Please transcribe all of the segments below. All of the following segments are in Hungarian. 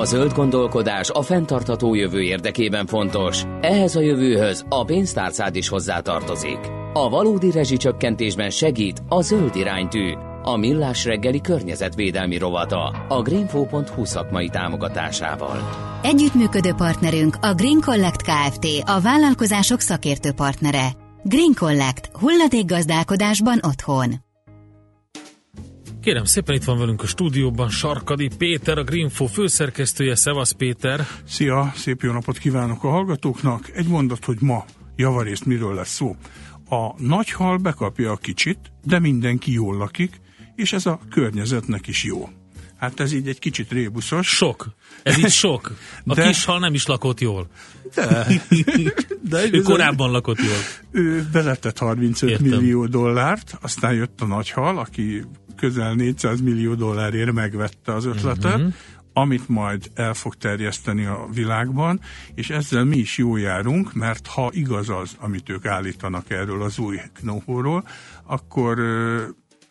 A zöld gondolkodás a fenntartható jövő érdekében fontos. Ehhez a jövőhöz a pénztárcád is hozzátartozik. A valódi rezsicsökkentésben segít a zöld iránytű, a Millás reggeli környezetvédelmi rovata a greenfo.hu szakmai támogatásával. Együttműködő partnerünk a Green Collect Kft. a vállalkozások szakértő partnere. Green Collect. Hulladékgazdálkodásban otthon. Kérem szépen, itt van velünk a stúdióban Sarkadi Péter, a Greenfo főszerkesztője. Szevasz Péter! Szia, szép jó napot kívánok a hallgatóknak. Egy mondat, hogy ma javarészt miről lesz szó. A nagy hal bekapja a kicsit, de mindenki jól lakik, és ez a környezetnek is jó. Hát ez így egy kicsit rébuszos. Sok. Ez így sok. A de... kis hal nem is lakott jól. De. de ő korábban lakott jól. Ő beletett 35 Értem. millió dollárt, aztán jött a nagy hal, aki közel 400 millió dollárért megvette az ötletet, uh-huh. amit majd el fog terjeszteni a világban, és ezzel mi is jó járunk, mert ha igaz az, amit ők állítanak erről az új know akkor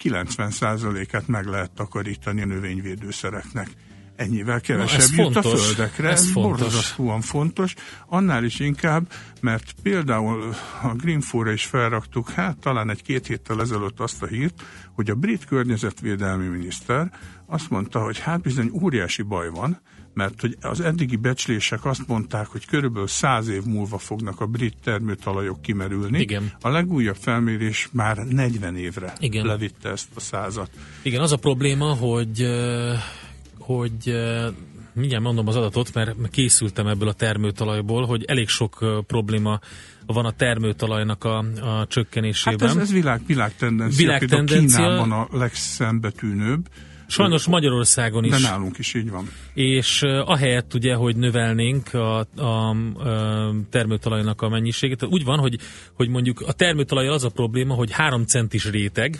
90%-át meg lehet takarítani a növényvédőszereknek ennyivel kevesebb jut fontos, a földekre. Ez, ez borzasztóan fontos. Annál is inkább, mert például a Greenfóra is felraktuk, hát talán egy-két héttel ezelőtt azt a hírt, hogy a brit környezetvédelmi miniszter azt mondta, hogy hát bizony óriási baj van, mert hogy az eddigi becslések azt mondták, hogy körülbelül száz év múlva fognak a brit termőtalajok kimerülni. Igen. A legújabb felmérés már 40 évre Igen. levitte ezt a százat. Igen, az a probléma, hogy hogy mindjárt mondom az adatot, mert készültem ebből a termőtalajból, hogy elég sok probléma van a termőtalajnak a, a csökkenésében. Hát ez, ez világ, világ tendencia. Világ tendencia. Kínában a legszembetűnőbb. Sajnos Magyarországon is. De nálunk is így van. És ahelyett ugye, hogy növelnénk a, a, a termőtalajnak a mennyiségét, úgy van, hogy, hogy mondjuk a termőtalaj az a probléma, hogy három centis réteg,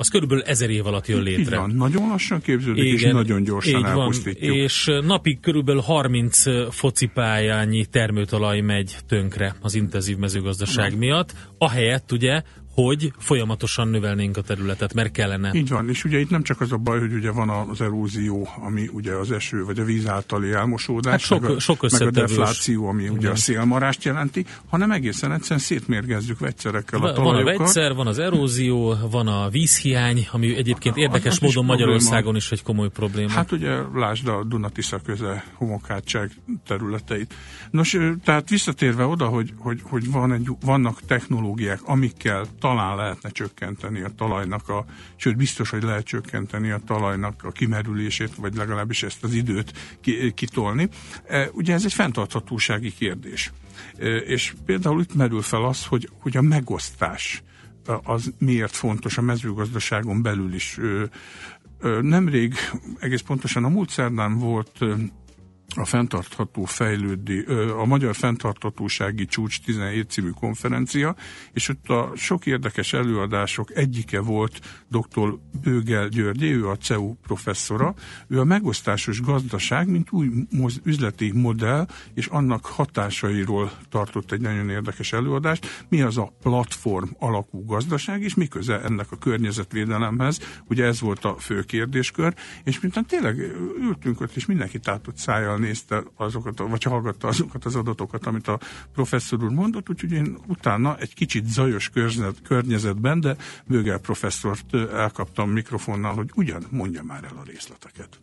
az körülbelül ezer év alatt jön létre. Van, nagyon lassan képződik, Igen, és nagyon gyorsan elpusztítjuk. És napi körülbelül 30 focipályányi termőtalaj megy tönkre az intenzív mezőgazdaság Na. miatt, ahelyett ugye, hogy folyamatosan növelnénk a területet, mert kellene. Így van, és ugye itt nem csak az a baj, hogy ugye van az erózió, ami ugye az eső vagy a víz általi elmosódás, hát sok, meg, a, sok meg a defláció, ami ugye Igen. a szélmarást jelenti, hanem egészen egyszerűen szétmérgezzük vegyszerekkel a talajokat. Van a vegyszer, van az erózió, van a vízhiány, ami egyébként érdekes az módon Magyarországon is egy komoly probléma. Hát ugye lásd a Dunatisza köze homokátság területeit. Nos, tehát visszatérve oda, hogy, hogy, hogy van egy, vannak technológiák, amikkel talán lehetne csökkenteni a talajnak a, sőt biztos, hogy lehet csökkenteni a talajnak a kimerülését, vagy legalábbis ezt az időt kitolni. E, ugye ez egy fenntarthatósági kérdés. E, és például itt merül fel az, hogy, hogy a megosztás az miért fontos a mezőgazdaságon belül is. Nemrég, egész pontosan a múlt szerdán volt a fenntartható fejlődé, a Magyar Fenntarthatósági Csúcs 17 című konferencia, és ott a sok érdekes előadások egyike volt dr. Bőgel György, ő a CEU professzora, ő a megosztásos gazdaság, mint új üzleti modell, és annak hatásairól tartott egy nagyon érdekes előadást, mi az a platform alakú gazdaság, és mi ennek a környezetvédelemhez, ugye ez volt a fő kérdéskör, és mintán tényleg ültünk ott, és mindenki tátott szájjal nézte azokat, vagy hallgatta azokat az adatokat, amit a professzor úr mondott, úgyhogy én utána egy kicsit zajos környezetben, de Bőgel professzort elkaptam mikrofonnal, hogy ugyan mondja már el a részleteket.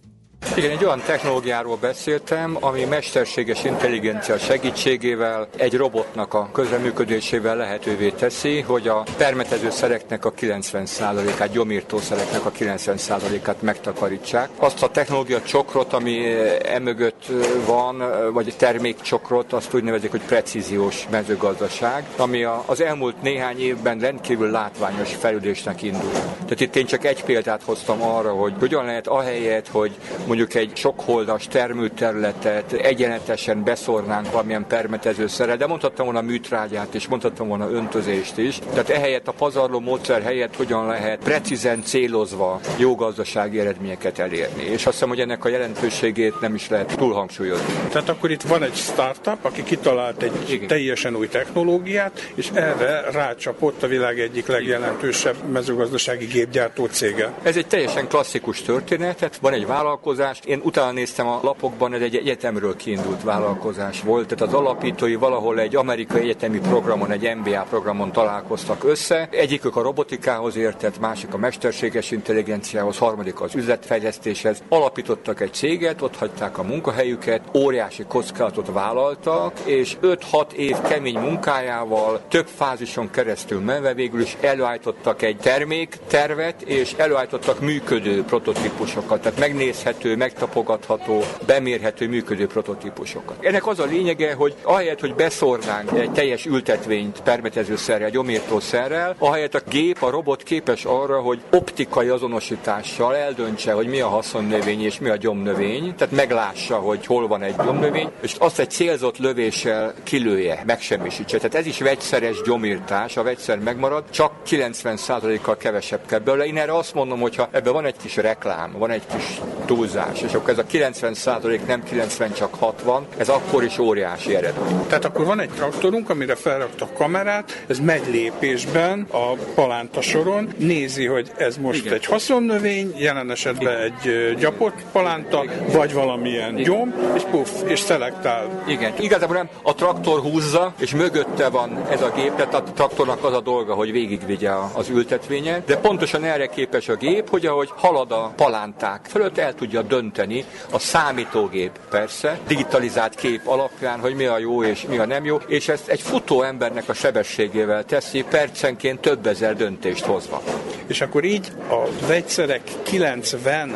Igen, egy olyan technológiáról beszéltem, ami mesterséges intelligencia segítségével egy robotnak a közreműködésével lehetővé teszi, hogy a permetező szereknek a 90%-át, gyomírtószereknek a 90%-át megtakarítsák. Azt a technológia csokrot, ami emögött van, vagy termékcsokrot, azt úgy nevezik, hogy precíziós mezőgazdaság, ami az elmúlt néhány évben rendkívül látványos fejlődésnek indul. Tehát itt én csak egy példát hoztam arra, hogy hogyan lehet ahelyett, hogy mondjuk egy sokholdas termőterületet egyenletesen beszornánk valamilyen permetezőszerrel, de mondhattam volna műtrágyát és mondhattam volna öntözést is. Tehát ehelyett a pazarló módszer helyett hogyan lehet precízen célozva jó gazdasági eredményeket elérni. És azt hiszem, hogy ennek a jelentőségét nem is lehet túlhangsúlyozni. Tehát akkor itt van egy startup, aki kitalált egy Igen. teljesen új technológiát, és erre rácsapott a világ egyik legjelentősebb mezőgazdasági gépgyártó cége. Ez egy teljesen klasszikus történet, van egy vállalkozó, vállalkozás. Én utána néztem a lapokban, ez egy egyetemről kiindult vállalkozás volt, tehát az alapítói valahol egy amerikai egyetemi programon, egy MBA programon találkoztak össze. Egyikük a robotikához értett, másik a mesterséges intelligenciához, harmadik az üzletfejlesztéshez. Alapítottak egy céget, ott hagyták a munkahelyüket, óriási kockázatot vállaltak, és 5-6 év kemény munkájával több fázison keresztül menve végül is előállítottak egy terméktervet, és előállítottak működő prototípusokat, tehát megnézhető, megtapogatható, bemérhető működő prototípusokat. Ennek az a lényege, hogy ahelyett, hogy beszornánk egy teljes ültetvényt permetezőszerrel, gyomírtószerrel, ahelyett a gép, a robot képes arra, hogy optikai azonosítással eldöntse, hogy mi a haszonnövény és mi a gyomnövény, tehát meglássa, hogy hol van egy gyomnövény, és azt egy célzott lövéssel kilője, megsemmisítse. Tehát ez is vegyszeres gyomírtás, a vegyszer megmarad, csak 90%-kal kevesebb kell belőle. Én erre azt mondom, hogy ha ebben van egy kis reklám, van egy kis túlzás, és akkor ez a 90% nem 90, csak 60, ez akkor is óriási eredmény. Tehát akkor van egy traktorunk, amire felrakta a kamerát, ez megy lépésben a palánta soron, nézi, hogy ez most Igen. egy haszonnövény, jelen esetben Igen. egy gyapott palánta, Igen. vagy valamilyen Igen. gyom, és puff, és szelektál. Igen, igazából nem a traktor húzza, és mögötte van ez a gép, tehát a traktornak az a dolga, hogy végigvigye az ültetvényen, de pontosan erre képes a gép, hogy ahogy halad a palánták fölött, el tudja dönteni a számítógép persze, digitalizált kép alapján, hogy mi a jó és mi a nem jó, és ezt egy futó embernek a sebességével teszi, percenként több ezer döntést hozva. És akkor így a vegyszerek 90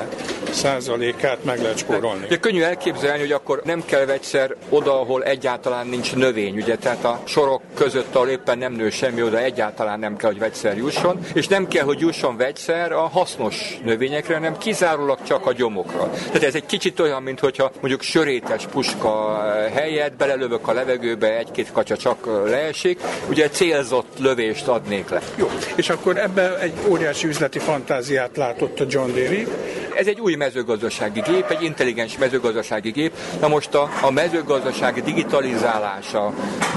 százalékát meg lehet spórolni. De könnyű elképzelni, hogy akkor nem kell vegyszer oda, ahol egyáltalán nincs növény, ugye, tehát a sorok között, ahol éppen nem nő semmi, oda egyáltalán nem kell, hogy vegyszer jusson, és nem kell, hogy jusson vegyszer a hasznos növényekre, hanem kizárólag csak a gyomokra. Tehát ez egy kicsit olyan, mint hogyha mondjuk sörétes puska helyett belelövök a levegőbe, egy-két kacsa csak leesik, ugye célzott lövést adnék le. Jó, és akkor ebbe egy óriási üzleti fantáziát látott a John Deere. Ez egy új mezőgazdasági gép, egy intelligens mezőgazdasági gép. Na most a, a mezőgazdasági digitalizálása,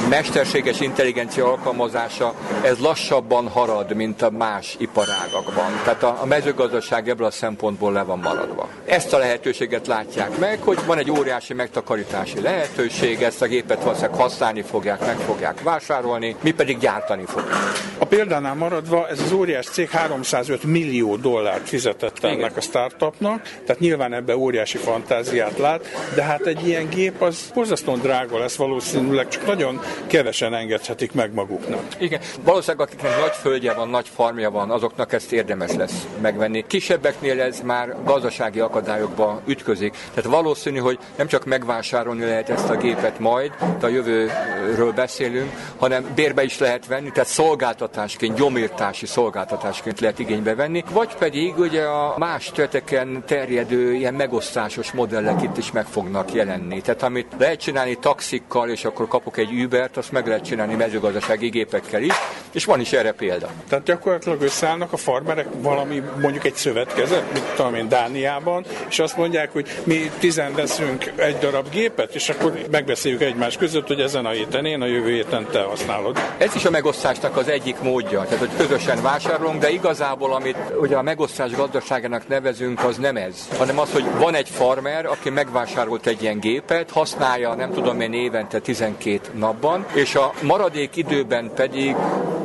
mesterséges intelligencia alkalmazása, ez lassabban harad, mint a más iparágakban. Tehát a, a mezőgazdaság ebből a szempontból le van maradva. Ezt a lehetőséget látják meg, hogy van egy óriási megtakarítási lehetőség, ezt a gépet valószínűleg használni fogják, meg fogják vásárolni, mi pedig gyártani fogjuk. A példánál maradva ez az óriás cég 305 millió dollárt fizetett ennek a startupnak, tehát nyilván ebbe óriási fantáziát lát, de hát egy ilyen gép az borzasztóan drága lesz valószínűleg, csak nagyon kevesen engedhetik meg maguknak. Igen, valószínűleg akiknek nagy földje van, nagy farmja van, azoknak ezt érdemes lesz megvenni. Kisebbeknél ez már gazdasági akadályokba ütközik. Tehát valószínű, hogy nem csak megvásárolni lehet ezt a gépet majd, de a jövőről beszélünk, hanem bérbe is lehet venni, tehát szolgáltatásként, gyomírtási szolgáltatásként lehet igénybe venni, vagy pedig ugye a más területeken terjedő ilyen megosztásos modellek itt is meg fognak jelenni. Tehát amit lehet csinálni taxikkal, és akkor kapok egy Ubert, azt meg lehet csinálni mezőgazdasági gépekkel is, és van is erre példa. Tehát gyakorlatilag összeállnak a farmerek valami, mondjuk egy szövetkezet, mint tudom én Dániában, és azt mondják, hogy mi tizen veszünk egy darab gépet, és akkor megbeszéljük egymás között, hogy ezen a héten én, a jövő héten te használod. Ez is a megosztásnak az egyik módja, tehát hogy közösen vásárolunk, de igazából amit ugye a megosztás gazdaságának nevezünk, az nem ez, hanem az, hogy van egy farmer, aki megvásárolt egy ilyen gépet, használja nem tudom én évente 12 napban, és a maradék időben pedig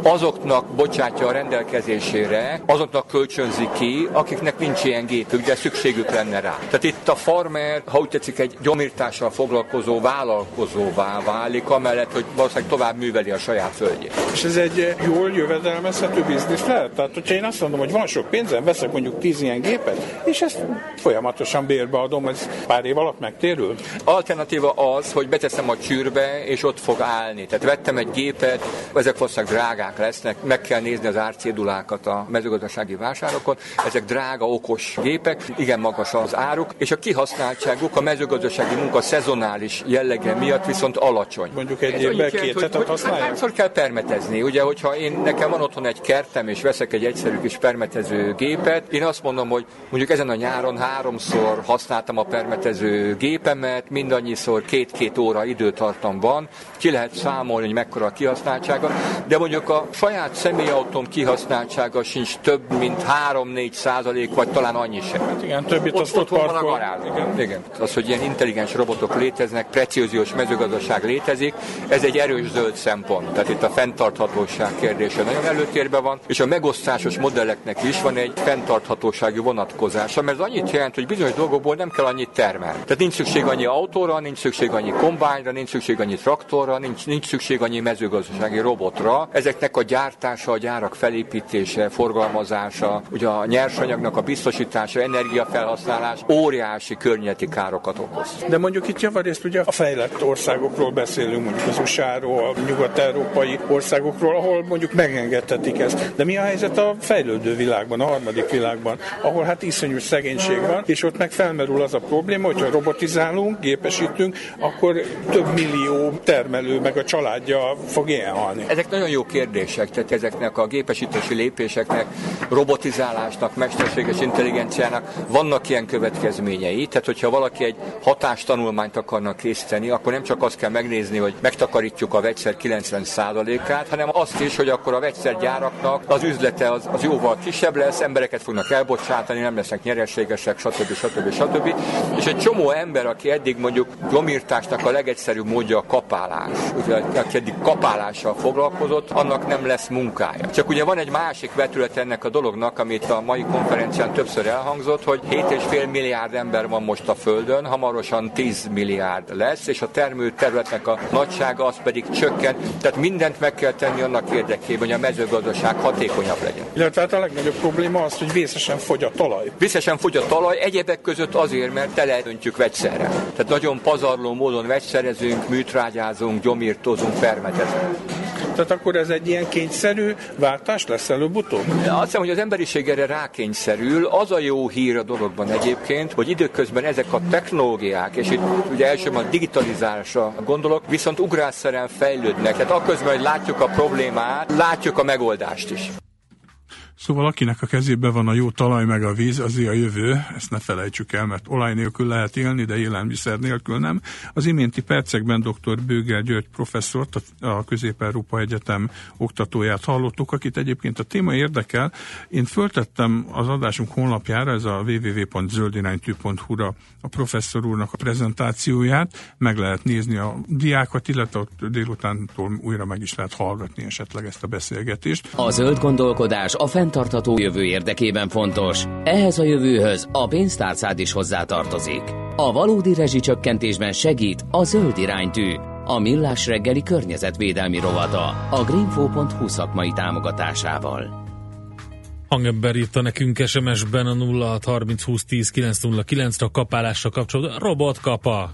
azoknak bocsátja a rendelkezésére, azoknak kölcsönzi ki, akiknek nincs ilyen gépük, de szükségük lenne rá. Tehát itt a farmer, ha úgy tetszik, egy gyomírtással foglalkozó vállalkozóvá válik, amellett, hogy valószínűleg tovább műveli a saját földjét. És ez egy jól jövedelmezhető biznisz lehet? Tehát, hogyha én azt mondom, hogy van sok pénzem, veszek mondjuk 10 ilyen gépet, és ezt folyamatosan bérbe adom, ez pár év alatt megtérül? Alternatíva az, hogy beteszem a csűrbe, és ott fog állni. Tehát vettem egy gépet, ezek valószínűleg drágák lesznek, meg kell nézni az árcédulákat a mezőgazdasági vásárokon. Ezek drága, okos gépek, igen magas az áruk, és a kihasználtságuk a mezőgazdasági munka szezonális jellege miatt viszont alacsony. Mondjuk egy évben két hetet használják? Hányszor kell permetezni? Ugye, hogyha én nekem van otthon egy kertem, és veszek egy egyszerű kis permetező gépet, én azt mondom, hogy mondjuk ezen a nyáron háromszor használtam a permetező gépemet, mindannyiszor két-két óra időtartam van, ki lehet számolni, hogy mekkora a kihasználtsága, de mondjuk a a saját személyautóm kihasználtsága sincs több, mint 3-4 százalék, vagy talán annyi sem. Hát igen, többit ott, azt ott van a garázs. Igen. igen. Az, hogy ilyen intelligens robotok léteznek, precíziós mezőgazdaság létezik, ez egy erős zöld szempont. Tehát itt a fenntarthatóság kérdése nagyon előtérben van, és a megosztásos modelleknek is van egy fenntarthatósági vonatkozása, mert ez annyit jelent, hogy bizonyos dolgokból nem kell annyit termelni. Tehát nincs szükség annyi autóra, nincs szükség annyi kombányra, nincs szükség annyi traktorra, nincs, nincs szükség annyi mezőgazdasági robotra. Ezeknek a gyártása, a gyárak felépítése, forgalmazása, ugye a nyersanyagnak a biztosítása, energiafelhasználás óriási környezeti károkat okoz. De mondjuk itt javarészt ugye a fejlett országokról beszélünk, mondjuk az USA-ról, a nyugat-európai országokról, ahol mondjuk megengedhetik ezt. De mi a helyzet a fejlődő világban, a harmadik világban, ahol hát iszonyú szegénység van, és ott meg felmerül az a probléma, hogyha robotizálunk, gépesítünk, akkor több millió termelő meg a családja fog ilyen halni. Ezek nagyon jó kérdések, tehát ezeknek a gépesítési lépéseknek, robotizálásnak, mesterséges intelligenciának vannak ilyen következményei. Tehát, hogyha valaki egy hatástanulmányt akarnak készíteni, akkor nem csak azt kell megnézni, hogy megtakarítjuk a vegyszer 90%-át, hanem azt is, hogy akkor a vegyszergyáraknak az üzlete az, az jóval kisebb lesz, embereket fognak elbocsátani, nem lesznek nyereségesek, stb. stb. stb. És egy csomó ember, aki eddig mondjuk gomírtásnak a legegyszerűbb módja a kapálás, ugye, aki eddig kapálással foglalkozott, annak nem lesz munkája. Csak ugye van egy másik vetület ennek a dolognak, amit a mai konferencián többször elhangzott, hogy 7,5 milliárd ember van most a Földön, hamarosan 10 milliárd lesz, és a termő területnek a nagysága az pedig csökken. Tehát mindent meg kell tenni annak érdekében, hogy a mezőgazdaság hatékonyabb legyen. Illetve hát a legnagyobb probléma az, hogy vészesen fogy a talaj. Vészesen fogy a talaj, egyebek között azért, mert teleöntjük vegyszerre. Tehát nagyon pazarló módon vegyszerezünk, műtrágyázunk, gyomírtozunk, permetezünk. Tehát akkor ez egy ilyen kényszerű váltás lesz előbb-utóbb? Azt hiszem, hogy az emberiség erre rákényszerül. Az a jó hír a dologban egyébként, hogy időközben ezek a technológiák, és itt ugye elsősorban a digitalizálásra gondolok, viszont ugrásszerűen fejlődnek. Tehát akközben, hogy látjuk a problémát, látjuk a megoldást is. Szóval akinek a kezében van a jó talaj meg a víz, az a jövő, ezt ne felejtsük el, mert olaj nélkül lehet élni, de élelmiszer nélkül nem. Az iménti percekben dr. Bőgel György professzort, a Közép-Európa Egyetem oktatóját hallottuk, akit egyébként a téma érdekel. Én föltettem az adásunk honlapjára, ez a www.zöldiránytű.hu-ra a professzor úrnak a prezentációját, meg lehet nézni a diákat, illetve délutántól újra meg is lehet hallgatni esetleg ezt a beszélgetést. A zöld gondolkodás a fent fenntartható jövő érdekében fontos. Ehhez a jövőhöz a pénztárcád is hozzátartozik. A valódi rezsicsökkentésben segít a zöld iránytű, a millás reggeli környezetvédelmi rovata a greenfo.hu szakmai támogatásával. Hangember írta nekünk SMS-ben a 0630 20 10 909 a kapálásra kapcsolatban. Robot kapa!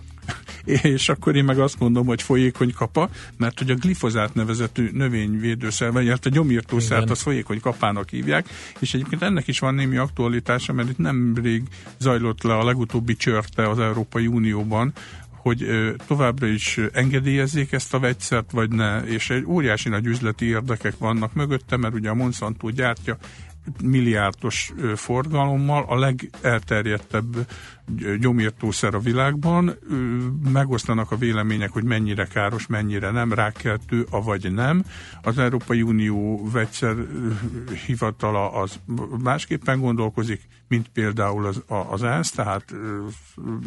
És akkor én meg azt mondom, hogy folyékony kapa, mert hogy a glifozát nevezetű növényvédőszer, vagy hát a gyomírtószert az folyékony kapának hívják, és egyébként ennek is van némi aktualitása, mert itt nemrég zajlott le a legutóbbi csörte az Európai Unióban, hogy továbbra is engedélyezzék ezt a vegyszert, vagy ne, és egy óriási nagy üzleti érdekek vannak mögötte, mert ugye a Monsanto gyártja milliárdos forgalommal, a legelterjedtebb gyomírtószer a világban, megosztanak a vélemények, hogy mennyire káros, mennyire nem, rákeltő, avagy nem. Az Európai Unió vegyszer hivatala az másképpen gondolkozik, mint például az, az ENSZ, tehát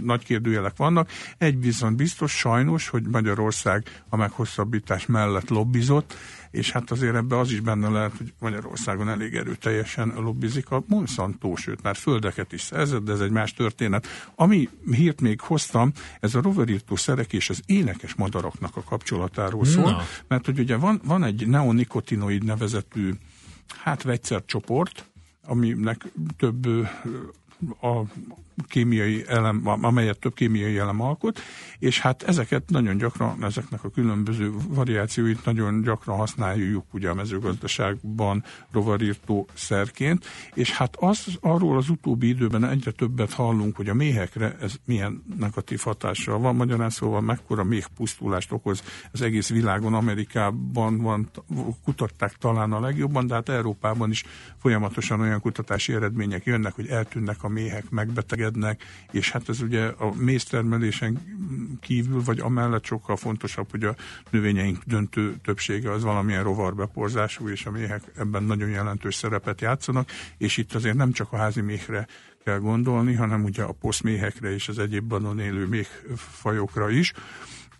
nagy kérdőjelek vannak. Egy viszont biztos, sajnos, hogy Magyarország a meghosszabbítás mellett lobbizott, és hát azért ebbe az is benne lehet, hogy Magyarországon elég erőteljesen lobbizik a Monsanto, sőt már földeket is szerzett, de ez egy más történet. Ami hírt még hoztam, ez a roverírtó szerek és az énekes madaraknak a kapcsolatáról szól, Na. mert hogy ugye van, van egy neonikotinoid nevezetű hát vegyszercsoport, aminek több a kémiai elem, amelyet több kémiai elem alkot, és hát ezeket nagyon gyakran, ezeknek a különböző variációit nagyon gyakran használjuk ugye a mezőgazdaságban rovarírtó szerként, és hát az, arról az utóbbi időben egyre többet hallunk, hogy a méhekre ez milyen negatív hatással van, magyarán szóval mekkora méh pusztulást okoz az egész világon, Amerikában van, kutatták talán a legjobban, de hát Európában is folyamatosan olyan kutatási eredmények jönnek, hogy eltűnnek a méhek, megbetegednek, és hát ez ugye a méztermelésen kívül, vagy amellett sokkal fontosabb, hogy a növényeink döntő többsége az valamilyen rovarbeporzású, és a méhek ebben nagyon jelentős szerepet játszanak, és itt azért nem csak a házi méhre kell gondolni, hanem ugye a poszméhekre és az egyéb badon élő méhfajokra is.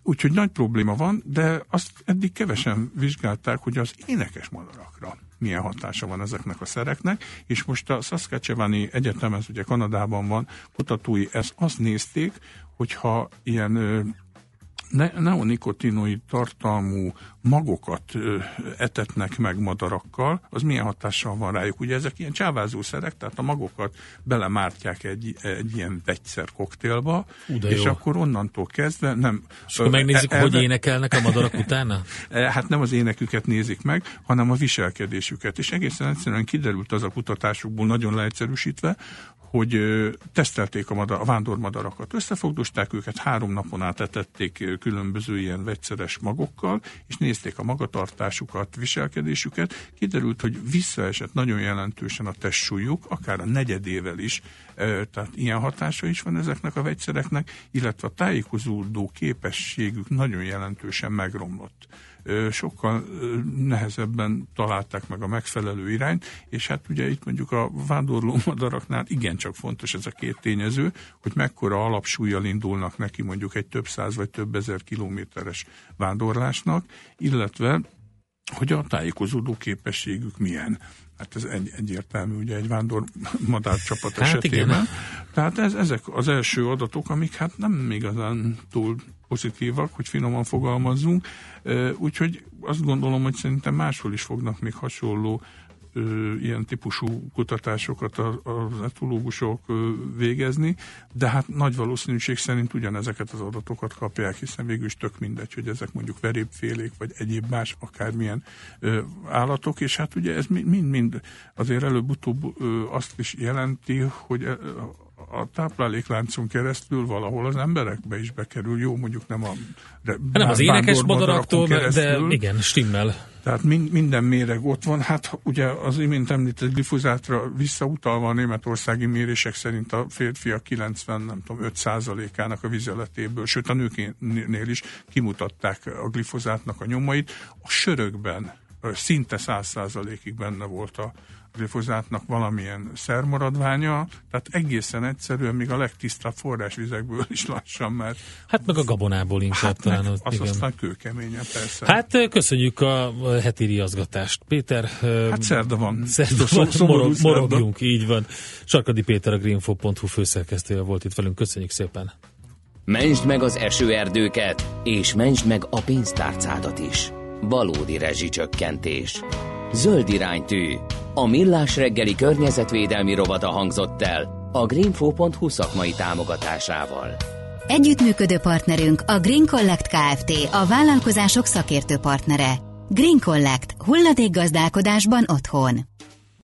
Úgyhogy nagy probléma van, de azt eddig kevesen vizsgálták, hogy az énekes madarakra milyen hatása van ezeknek a szereknek, és most a Saskatchewani Egyetem, ez ugye Kanadában van, kutatói ezt azt nézték, hogyha ilyen ne, neonikotinoid tartalmú magokat ö, etetnek meg madarakkal, az milyen hatással van rájuk. Ugye ezek ilyen csávázószerek, tehát a magokat belemártják egy, egy ilyen vegyszer koktélba, és jó. akkor onnantól kezdve nem... És akkor megnézzük, elve, hogy énekelnek a madarak utána? E, hát nem az éneküket nézik meg, hanem a viselkedésüket. És egészen egyszerűen kiderült az a kutatásukból, nagyon leegyszerűsítve, hogy tesztelték a, madar, a vándormadarakat, összefogdosták őket, három napon át etették különböző ilyen vegyszeres magokkal, és nézték a magatartásukat, viselkedésüket. Kiderült, hogy visszaesett nagyon jelentősen a testsúlyuk, akár a negyedével is, tehát ilyen hatása is van ezeknek a vegyszereknek, illetve a tájékozódó képességük nagyon jelentősen megromlott sokkal nehezebben találták meg a megfelelő irányt, és hát ugye itt mondjuk a vándorló madaraknál igencsak fontos ez a két tényező, hogy mekkora alapsúlyjal indulnak neki mondjuk egy több száz vagy több ezer kilométeres vándorlásnak, illetve hogy a tájékozódó képességük milyen. Hát ez egy, egyértelmű, ugye egy vándor madárcsapat hát esetében. Igen. Tehát ez, ezek az első adatok, amik hát nem igazán túl pozitívak, hogy finoman fogalmazzunk. Úgyhogy azt gondolom, hogy szerintem máshol is fognak még hasonló ilyen típusú kutatásokat az etológusok végezni, de hát nagy valószínűség szerint ugyanezeket az adatokat kapják, hiszen végül is tök mindegy, hogy ezek mondjuk verépfélék, vagy egyéb más akármilyen állatok, és hát ugye ez mind-mind azért előbb-utóbb azt is jelenti, hogy a táplálékláncon keresztül valahol az emberekbe is bekerül. Jó, mondjuk nem a... De nem az énekes madaraktól, de igen, stimmel. Tehát mind, minden méreg ott van. Hát ugye az imént említett glifozátra visszautalva a németországi mérések szerint a férfiak 90, nem tudom, 5 százalékának a vizeletéből, sőt a nőknél is kimutatták a glifozátnak a nyomait. A sörökben szinte száz százalékig benne volt a, glifozátnak valamilyen szermaradványa, tehát egészen egyszerűen még a legtisztább forrásvizekből is lassan, mert... Hát meg a gabonából inkább hát talán. Az, az igen. aztán kőkeményen, persze. Hát köszönjük a heti riazgatást. Péter... Hát szerda van. Szerda van, morog, morogjunk, így van. Sarkadi Péter a greenfo.hu főszerkesztője volt itt velünk. Köszönjük szépen. Mentsd meg az esőerdőket, és mentsd meg a pénztárcádat is. Valódi rezsicsökkentés. Zöld iránytű a Millás reggeli környezetvédelmi rovata hangzott el a greenfo.hu szakmai támogatásával. Együttműködő partnerünk a Green Collect Kft. a vállalkozások szakértő partnere. Green Collect. Hulladékgazdálkodásban otthon.